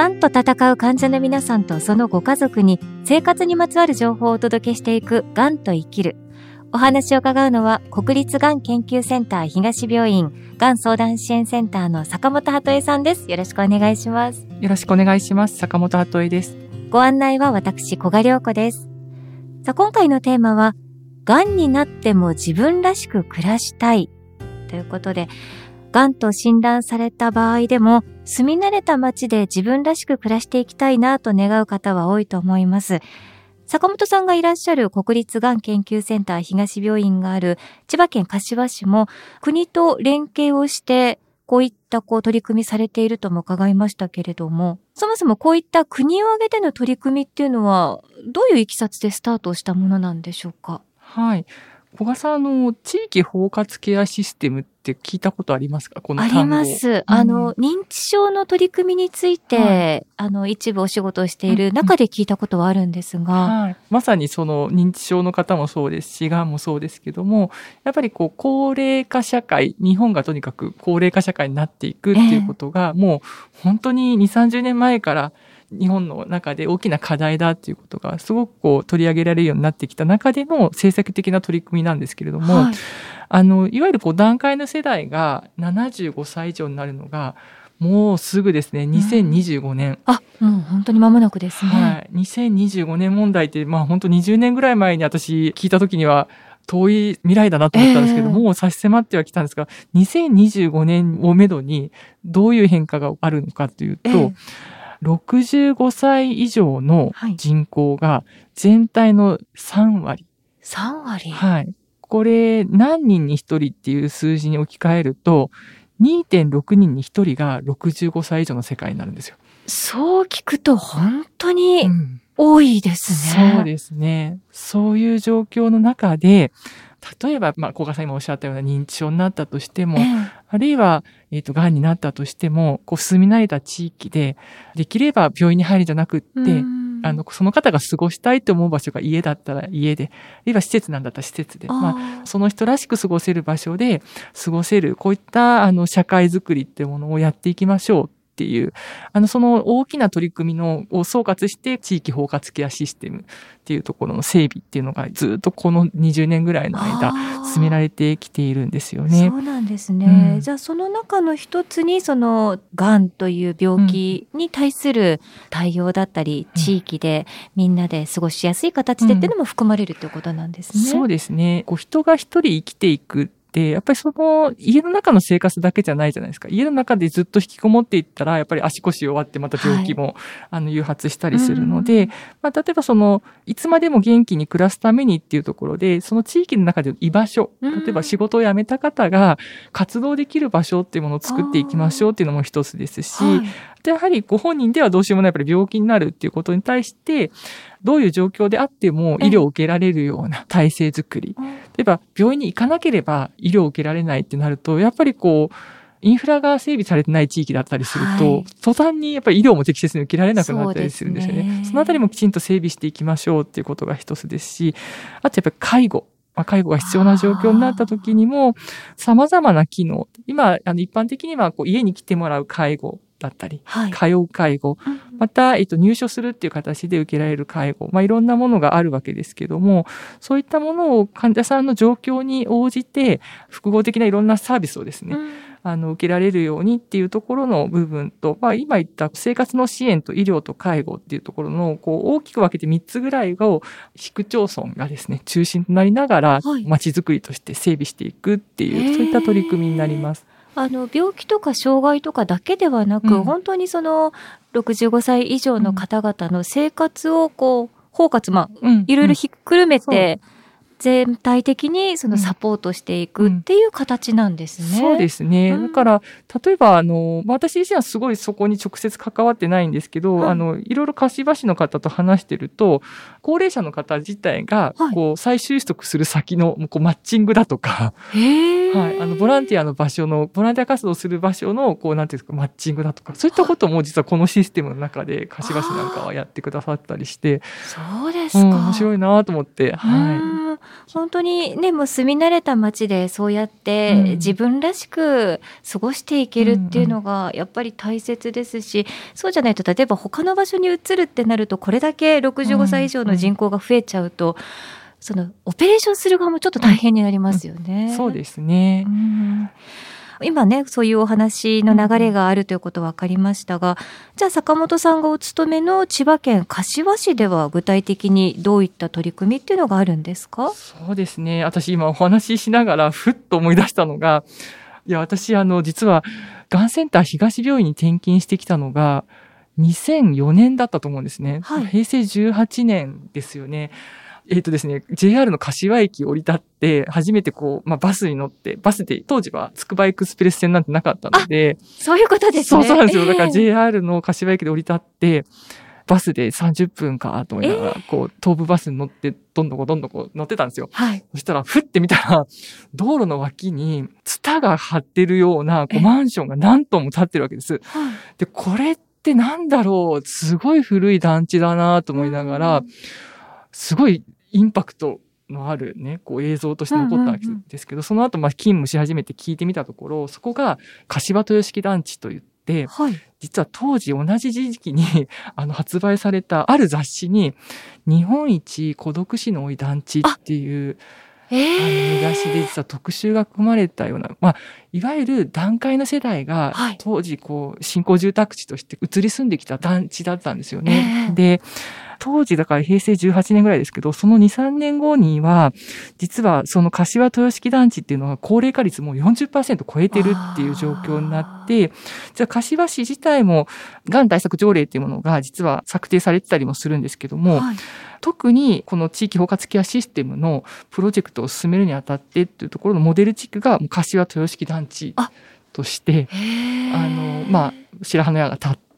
がんと戦う患者の皆さんとそのご家族に生活にまつわる情報をお届けしていくがんと生きる。お話を伺うのは国立がん研究センター東病院がん相談支援センターの坂本鳩恵さんです。よろしくお願いします。よろしくお願いします。坂本鳩恵です。ご案内は私、小賀良子です。さあ、今回のテーマは、がんになっても自分らしく暮らしたいということで、がんと診断された場合でも、住み慣れた街で自分らしく暮らしていきたいなと願う方は多いと思います。坂本さんがいらっしゃる国立がん研究センター東病院がある千葉県柏市も国と連携をしてこういったこう取り組みされているとも伺いましたけれども、そもそもこういった国を挙げての取り組みっていうのはどういういきさつでスタートしたものなんでしょうか？はい。小賀さん、あの、地域包括ケアシステムって聞いたことありますか？この単語。あります。うん、あの、認知症の取り組みについて、はい、あの、一部お仕事をしている中で聞いたことはあるんですが、はい、まさにその認知症の方もそうです。し、がんもそうですけども、やっぱりこう、高齢化社会、日本がとにかく高齢化社会になっていくっていうことが、えー、もう本当に2、30年前から日本の中で大きな課題だっていうことがすごくこう取り上げられるようになってきた中での政策的な取り組みなんですけれども、はい、あの、いわゆるこう段階の世代が75歳以上になるのが、もうすぐですね、2025年。うん、あ、もう本当に間もなくですね。はい。2025年問題って、まあ本当20年ぐらい前に私聞いた時には、遠い未来だなと思ったんですけど、えー、もう差し迫ってはきたんですが、2025年をめどにどういう変化があるのかというと、えー65歳以上の人口が全体の3割。3割？はい。これ、何人に1人っていう数字に置き換えると、2.6人に1人が65歳以上の世界になるんですよ。そう聞くと本当に多いですね、うん、そうですね。そういう状況の中で、例えば、まあ、小川さん今おっしゃったような認知症になったとしても、えー、あるいは、えっ、ー、と、癌になったとしても、こう、住み慣れた地域で、できれば病院に入るんじゃなくって、あの、その方が過ごしたいと思う場所が家だったら家で、あるいは施設なんだったら施設で、まあ、その人らしく過ごせる場所で過ごせる、こういった、あの、社会づくりっていうものをやっていきましょうっていう、あの、その大きな取り組みの、を総括して地域包括ケアシステムっていうところの整備っていうのがずっとこの20年ぐらいの間進められてきているんですよね。そうなんですね。うん、じゃあその中の一つにその癌という病気に対する対応だったり、うん、地域でみんなで過ごしやすい形でっていうのも含まれるということなんですね。そうですね。こう人が一人生きていく、やっぱりその家の中の生活だけじゃないじゃないですか。家の中でずっと引きこもっていったら、やっぱり足腰弱ってまた病気も、はい、あの誘発したりするので、まあ、例えばその、いつまでも元気に暮らすためにっていうところで、その地域の中での居場所、例えば仕事を辞めた方が活動できる場所っていうものを作っていきましょうっていうのも一つですし、はい。で、やはりご本人ではどうしようもないやっぱり病気になるっていうことに対して、どういう状況であっても医療を受けられるような体制づくり。例えば、病院に行かなければ医療を受けられないってなると、やっぱりこう、インフラが整備されてない地域だったりすると、はい、途端にやっぱり医療も適切に受けられなくなったりするんですよね。そねそのあたりもきちんと整備していきましょうっていうことが一つですし、あとやっぱり介護。まあ、介護が必要な状況になった時にも、様々な機能。今、あの、一般的にはこう家に来てもらう介護だったり、はい、通う介護、また、えっと、入所するっていう形で受けられる介護、まあ、いろんなものがあるわけですけども、そういったものを患者さんの状況に応じて、複合的ないろんなサービスをですね、うん。あの、受けられるようにっていうところの部分と、まあ、今言った生活の支援と医療と介護っていうところの、こう、大きく分けて3つぐらいを、市区町村がですね、中心となりながら、街づくりとして整備していくっていう、はい、そういった取り組みになります。あの病気とか障害とかだけではなく、うん、本当にその65歳以上の方々の生活をこう包括、まあ、うん、いろいろひっくるめて、全体的にそのサポートしていくっていう形なんですね。そうですね。だから、例えば、あの、私自身はすごいそこに直接関わってないんですけど、あの、いろいろ柏市の方と話してると、高齢者の方自体が、こう、再就職する先の、こう、マッチングだとか、はい、あの、ボランティアの場所の、ボランティア活動する場所の、こう、なんていうんですか、マッチングだとか、そういったことも実はこのシステムの中で、柏市なんかはやってくださったりして、そうですか。うん、面白いなと思って、はい。本当にね、もう住み慣れた街でそうやって自分らしく過ごしていけるっていうのがやっぱり大切ですし、そうじゃないと例えば他の場所に移るってなるとこれだけ65歳以上の人口が増えちゃうと、そのオペレーションする側もちょっと大変になりますよね。うん、そうですね。うん今ね、そういうお話の流れがあるということ分かりましたが、じゃあ坂本さんがお勤めの千葉県柏市では具体的にどういった取り組みっていうのがあるんですか？そうですね。私今お話ししながらふっと思い出したのが、いや、私あの、実は、がんセンター東病院に転勤してきたのが、2004年だったと思うんですね。はい、平成18年ですよね。えっ、ー、とですね、JR の柏駅降り立って、初めてこう、まあ、バスに乗って、バスで、当時はつくばエクスプレス線なんてなかったので、そういうことですね。そうそうなんですよ。だから JR の柏駅で降り立って、バスで30分かと思いながら、こう、東武バスに乗って、どんどんどんどんこう乗ってたんですよ。はい。そしたら、ふって見たら、道路の脇に、ツタが張ってるような、こう、マンションが何棟も建ってるわけです。で、これってなんだろう？すごい古い団地だなと思いながら、すごいインパクトのあるね、こう映像として残ったわけですけど、その後、まあ、勤務し始めて聞いてみたところ、そこが、柏豊式団地と言って、はい、実は当時同じ時期に あの発売されたある雑誌に、日本一孤独死の多い団地っていう、あの見出しで実は特集が組まれたような、まあ、いわゆる段階の世代が、当時こう、新興住宅地として移り住んできた団地だったんですよね。えー、で、当時だから平成18年ぐらいですけど、その2、3年後には、実はその柏豊式団地っていうのは高齢化率も40%超えてるっていう状況になって、じゃあ柏市自体も、がん対策条例っていうものが実は策定されてたりもするんですけども、はい。特にこの地域包括ケアシステムのプロジェクトを進めるにあたってっていうところのモデル地区が柏豊式団地として、あの、まあ、白羽の矢が立って、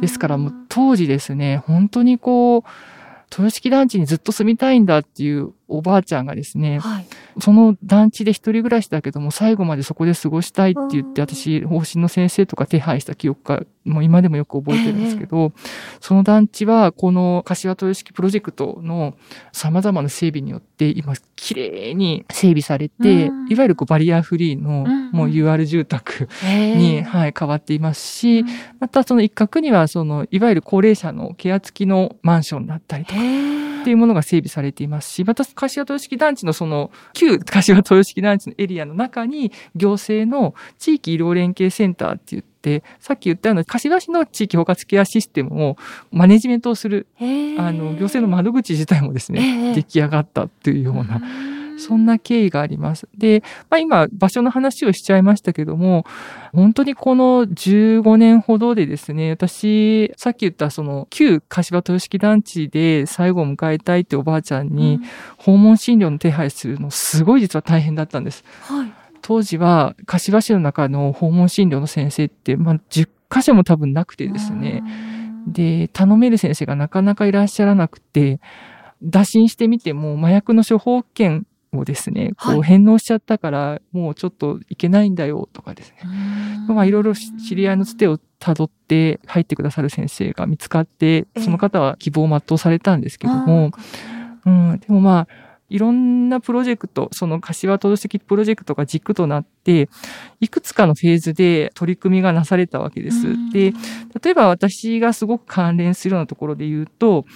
ですからもう当時ですね、本当にこう、豊敷団地にずっと住みたいんだっていうおばあちゃんがですね、はい、その団地で一人暮らしだけども最後までそこで過ごしたいって言って私、方針の先生とか手配した記憶がもう今でもよく覚えてるんですけど、えー、その団地はこの柏豊敷プロジェクトの様々な整備によって今綺麗に整備されて、いわゆるこうバリアフリーのもう UR 住宅に、えー、はい、変わっていますし、またその一角にはそのいわゆる高齢者のケア付きのマンションだったりとか、っていうものが整備されていますし、また柏豊式団地のその旧柏豊式団地のエリアの中に行政の地域医療連携センターって言って、さっき言ったような柏市の地域包括ケアシステムをマネジメントをする、あの、行政の窓口自体もですね、出来上がったっていうような、そんな経緯があります。で、まあ今、場所の話をしちゃいましたけども、本当にこの15年ほどでですね、私、さっき言ったその旧柏豊式団地で最後を迎えたいっておばあちゃんに訪問診療の手配するのすごい実は大変だったんです。はい、当時は柏市の中の訪問診療の先生って、まあ10箇所も多分なくてですね、で、頼める先生がなかなかいらっしゃらなくて、打診してみても麻薬の処方権をですね、こう返納しちゃったから、もうちょっといけないんだよとかですね。まあいろいろ知り合いのつてを辿って入ってくださる先生が見つかって、その方は希望を全うされたんですけども、うん、でもまあ、いろんなプロジェクト、その柏都市プロジェクトが軸となって、いくつかのフェーズで取り組みがなされたわけです。で、例えば私がすごく関連するようなところで言うと、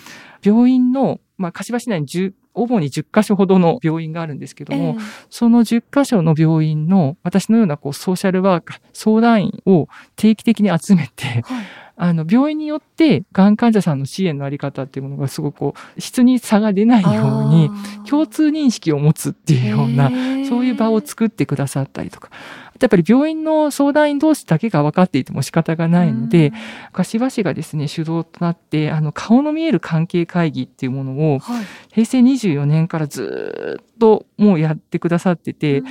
病院の、まあ、柏市内に10主に10カ所ほどの病院があるんですけども、えー、その10カ所の病院の私のようなこうソーシャルワーカー、相談員を定期的に集めて、はい、あの、病院によって、がん患者さんの支援のあり方っていうものがすごくこう、質に差が出ないように、共通認識を持つっていうような、そういう場を作ってくださったりとか。やっぱり病院の相談員同士だけが分かっていても仕方がないので、柏市がですね、主導となって、あの、顔の見える関係会議っていうものを、平成24年からずっともうやってくださってて、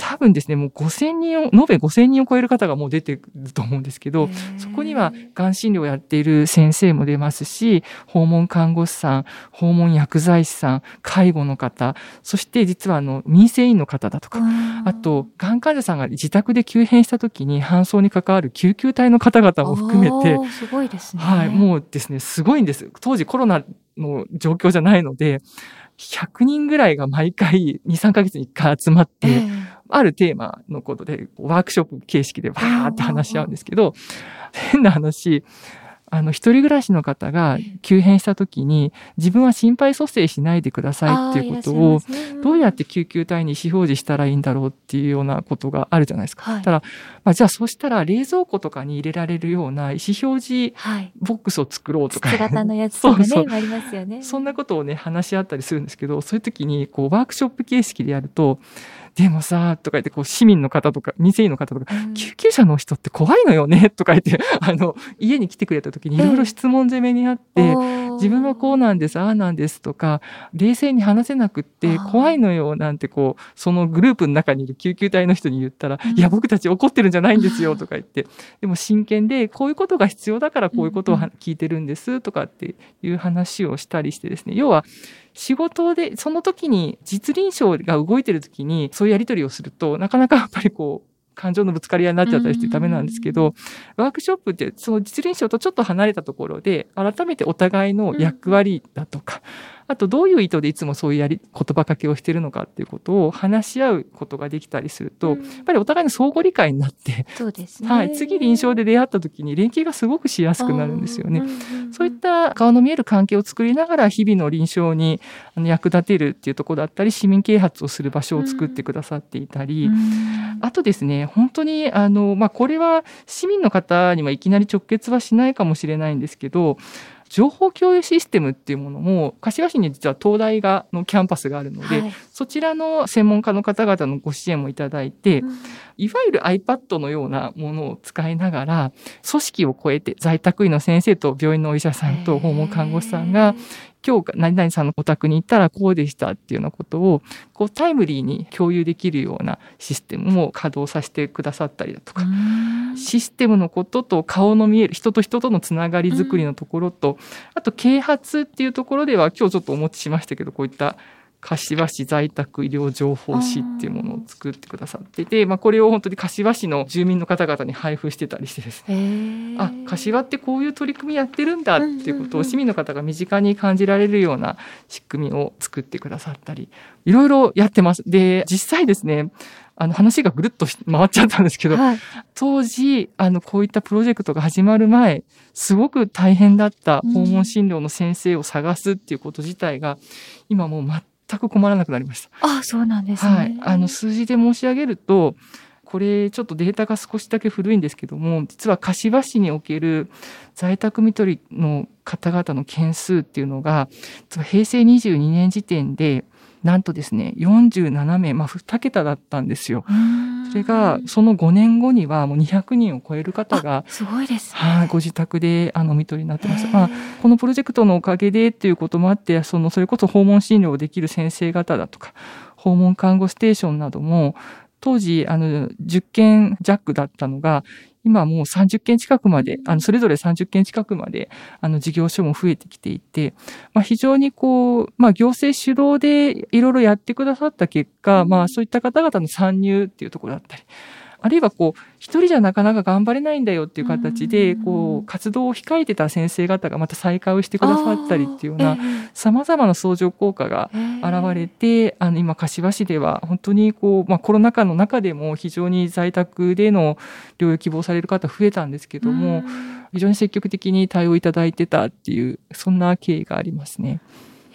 多分ですね、もう5000人を、延べ5000人を超える方がもう出てると思うんですけど、そこには、がん診療をやっている先生も出ますし、訪問看護師さん、訪問薬剤師さん、介護の方、そして実はあの、民生委員の方だとか、あと、がん患者さんが自宅で急変した時に搬送に関わる救急隊の方々も含めて、すごいですね。はい、もうですね、すごいんです。当時コロナの状況じゃないので、100人ぐらいが毎回2、3ヶ月に1回集まって、ええ。あるテーマのことで、ワークショップ形式でバーって話し合うんですけど、変な話、あの、一人暮らしの方が急変した時に、自分は心肺蘇生しないでくださいっていうことを、どうやって救急隊に意思表示したらいいんだろうっていうようなことがあるじゃないですか。はいたら、まあ、じゃあそうしたら冷蔵庫とかに入れられるような意思表示はい。ボックスを作ろうとか。筒型のやつとかね、そうそう今ありますよね。そんなことをね、話し合ったりするんですけど、そういう時に、こう、ワークショップ形式でやると、でもさ、とか言って、こう、市民の方とか、店員の方とか、うん。救急車の人って怖いのよね、とか言って、あの、家に来てくれた時にいろいろ質問攻めにあって、自分はこうなんです、ああなんですとか、冷静に話せなくって怖いのよなんてこう、そのグループの中にいる救急隊の人に言ったら、うん。いや、僕たち怒ってるんじゃないんですよとか言って、でも真剣で、こういうことが必要だからこういうことをは聞いてるんですとかっていう話をしたりしてですね、要は、仕事で、その時に実臨床が動いてる時にそういうやり取りをすると、なかなかやっぱりこう、感情のぶつかり合いになっちゃったりしてダメなんですけど、ワークショップってその実臨床とちょっと離れたところで、改めてお互いの役割だとか、あとどういう意図でいつもそういうやり、言葉かけをしてるのかっていうことを話し合うことができたりすると、うんやっぱりお互いの相互理解になって、そうですね。はい、次臨床で出会った時に連携がすごくしやすくなるんですよね。ねそういった顔の見える関係を作りながら日々の臨床に役立てるっていうところだったり、市民啓発をする場所を作ってくださっていたり、あとですね、本当に、あの、まあ、これは市民の方にはいきなり直結はしないかもしれないんですけど、情報共有システムっていうものも、柏市に実は東大がのキャンパスがあるので、はい。そちらの専門家の方々のご支援もいただいて、いわゆる iPad のようなものを使いながら、組織を超えて在宅医の先生と病院のお医者さんと訪問看護師さんが、今日何々さんのお宅に行ったらこうでしたっていうようなことを、こうタイムリーに共有できるようなシステムを稼働させてくださったりだとか、システムのことと顔の見える人と人とのつながりづくりのところと、あと啓発っていうところでは今日ちょっとお持ちしましたけど、こういった柏市在宅医療情報誌っていうものを作ってくださってて、まあこれを本当に柏市の住民の方々に配布してたりしてですね、あ、柏ってこういう取り組みやってるんだっていうことを市民の方が身近に感じられるような仕組みを作ってくださったり、いろいろやってます。で、実際ですね、あの話がぐるっと回っちゃったんですけど、はい。当時、あの、こういったプロジェクトが始まる前、すごく大変だった訪問診療の先生を探すっていうこと自体が、今もう全く困らなくなりました。あ、そうなんですね。はい。あの、数字で申し上げると、これ、ちょっとデータが少しだけ古いんですけども、実は柏市における在宅見取りの方々の件数っていうのが、平成22年時点で、なんとですね、47名、まあ、2桁だったんですよ。それが、その5年後にはもう200人を超える方が、すごいですね。はい、ご自宅で、あの、見取りになってました。まあ、このプロジェクトのおかげでっていうこともあって、その、それこそ訪問診療できる先生方だとか、訪問看護ステーションなども、当時、あの、10件弱だったのが、今もう30件近くまで、あの、それぞれ30件近くまで、あの、事業所も増えてきていて、まあ、非常にこう、まあ、行政主導でいろいろやってくださった結果、まあ、そういった方々の参入っていうところだったり、あるいはこう、一人じゃなかなか頑張れないんだよっていう形で、うん。こう、活動を控えてた先生方がまた再開をしてくださったりっていうような、あー様々な相乗効果がえー現れて、あの、今、柏市では本当にこう、まあ、コロナ禍の中でも非常に在宅での療養希望される方増えたんですけども、非常に積極的に対応いただいてたっていう、そんな経緯がありますね。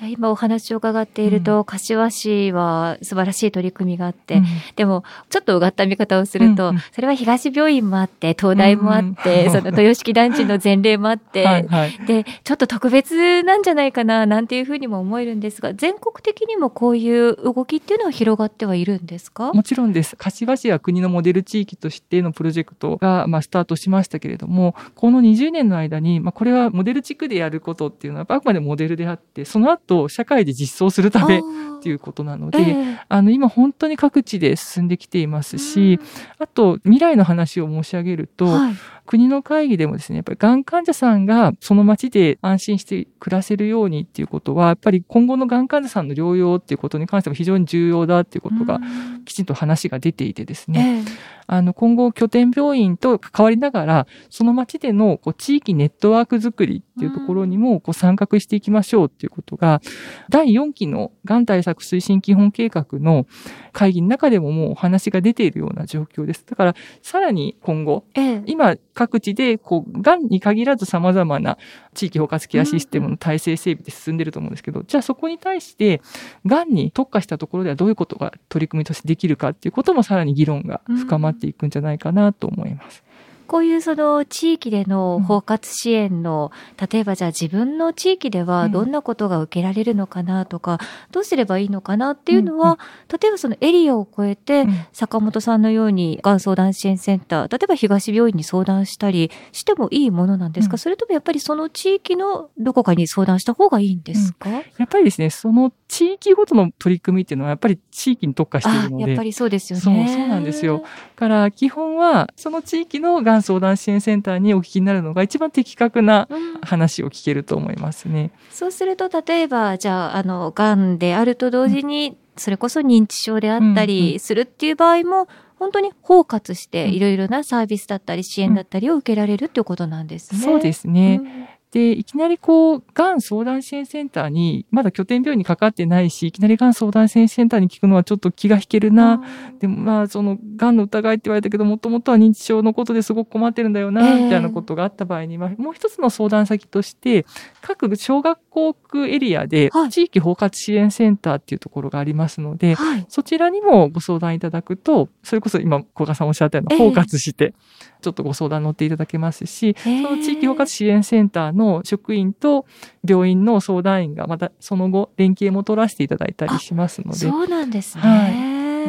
今お話を伺っていると、柏市は素晴らしい取り組みがあって、うん。でも、ちょっとうがった見方をすると、うんうん。それは東病院もあって、東大もあって、うんその豊敷団地の前例もあって、はい、はい。で、ちょっと特別なんじゃないかな、なんていうふうにも思えるんですが、全国的にもこういう動きっていうのは広がってはいるんですか？もちろんです。柏市は国のモデル地域としてのプロジェクトが、まあ、スタートしましたけれども、この20年の間に、まあ、これはモデル地区でやることっていうのは、あくまでモデルであって、その後、社会で実装するためっていうことなので、ええ。あの、今本当に各地で進んできていますし、あと、未来の話を申し上げると、はい国の会議でもですね、やっぱりがん患者さんがその町で安心して暮らせるようにっていうことは、やっぱり今後のがん患者さんの療養っていうことに関しても非常に重要だっていうことがきちんと話が出ていてですね、ええ。あの、今後拠点病院と関わりながら、その町でのこう地域ネットワーク作りっていうところにもこう参画していきましょうっていうことが、第4期のがん対策推進基本計画の会議の中でももうお話が出ているような状況です。だから、さらに今後、ええ、今各地で、こう、がんに限らず様々な地域包括ケアシステムの体制整備で進んでると思うんですけど、じゃあそこに対して、がんに特化したところではどういうことが取り組みとしてできるかっていうこともさらに議論が深まっていくんじゃないかなと思います。こういうその地域での包括支援の、うん、例えばじゃあ自分の地域ではどんなことが受けられるのかなとか、うん、どうすればいいのかなっていうのは、うん、例えばそのエリアを超えて、坂本さんのようにがん相談支援センター、例えば東病院に相談したりしてもいいものなんですか、それともやっぱりその地域のどこかに相談した方がいいんですか、やっぱりですね、その地域ごとの取り組みっていうのはやっぱり地域に特化しているので。やっぱりそうですよね。そう、そうなんですよ。から基本はその地域のがん相談支援センターにお聞きになるのが一番的確な話を聞けると思いますね。うん、そうすると例えばじゃああのがんであると同時に、それこそ認知症であったりするっていう場合も、本当に包括していろいろなサービスだったり支援だったりを受けられるっていうことなんですね。そうですね。うんで、いきなりこう、がん相談支援センターに、まだ拠点病院にかかってないし、いきなりがん相談支援センターに聞くのはちょっと気が引けるな。でもまあ、その、がんの疑いって言われたけど、もともとは認知症のことですごく困ってるんだよな、みたいなことがあった場合には、もう一つの相談先として、各小学校区エリアで、地域包括支援センターっていうところがありますので、はい、そちらにもご相談いただくと、それこそ今、小川さんおっしゃったような包括して、ちょっとご相談乗っていただけますし、その地域包括支援センターの職員と病院の相談員がまたその後連携も取らせていただいたりしますので。そうなんですね。はい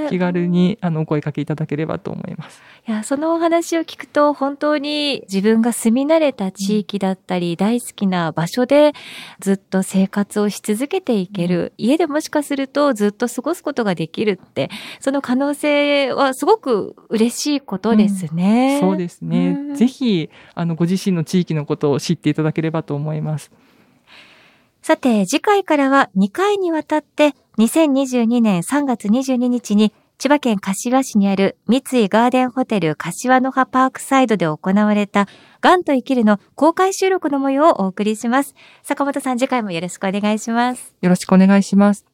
気軽にあのお声かけいただければと思います。いや、そのお話を聞くと本当に自分が住み慣れた地域だったり、うん、大好きな場所でずっと生活をし続けていける、うん、家でもしかするとずっと過ごすことができるって、その可能性はすごく嬉しいことですね。うん、そうですね。ぜひ、あの、ご自身の地域のことを知っていただければと思います。さて、次回からは2回にわたって2022年3月22日に千葉県柏市にある三井ガーデンホテル柏の葉パークサイドで行われたガンと生きるの公開収録の模様をお送りします。坂本さん次回もよろしくお願いします。よろしくお願いします。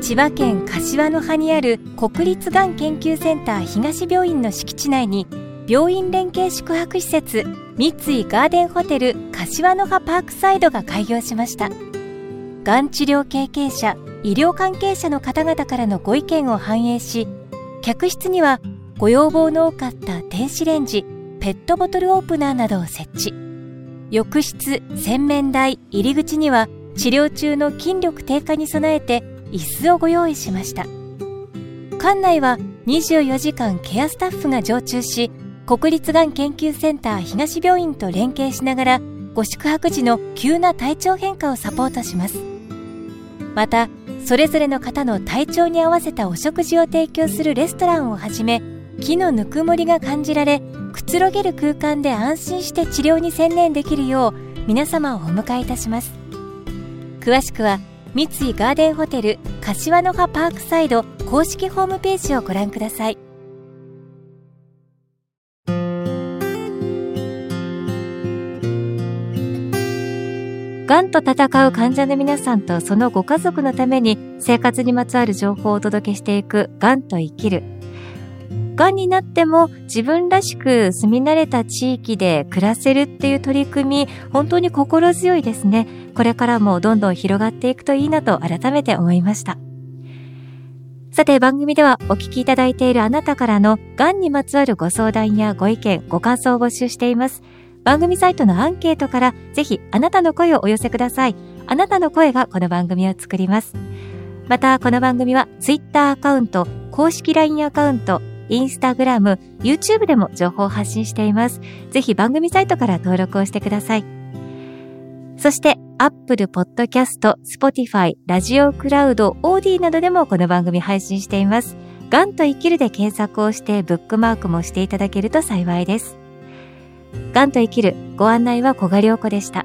千葉県柏の葉にある国立がん研究センター東病院の敷地内に病院連携宿泊施設三井ガーデンホテル柏の葉パークサイドが開業しました。がん治療経験者医療関係者の方々からのご意見を反映し客室にはご要望の多かった電子レンジペットボトルオープナーなどを設置。浴室洗面台入り口には治療中の筋力低下に備えて椅子をご用意しました。館内は24時間ケアスタッフが常駐し国立がん研究センター東病院と連携しながらご宿泊時の急な体調変化をサポートします。またそれぞれの方の体調に合わせたお食事を提供するレストランをはじめ木のぬくもりが感じられくつろげる空間で安心して治療に専念できるよう皆様をお迎えいたします。詳しくは三井ガーデンホテル柏の葉パークサイド公式ホームページをご覧ください。がんと戦う患者の皆さんとそのご家族のために生活にまつわる情報をお届けしていくがんと生きる。がんになっても自分らしく住み慣れた地域で暮らせるっていう取り組み、本当に心強いですね。これからもどんどん広がっていくといいなと改めて思いました。さて番組ではお聞きいただいているあなたからのがんにまつわるご相談やご意見、ご感想を募集しています。番組サイトのアンケートからぜひあなたの声をお寄せください。あなたの声がこの番組を作ります。また、この番組は Twitter アカウント、公式 LINE アカウント、インスタグラム、YouTube でも情報を発信しています。ぜひ番組サイトから登録をしてください。そして、Apple Podcast、Spotify、ラジオクラウド、オーディなどでもこの番組配信しています。がんと生きるで検索をしてブックマークもしていただけると幸いです。がんと生きるご案内は小賀良子でした。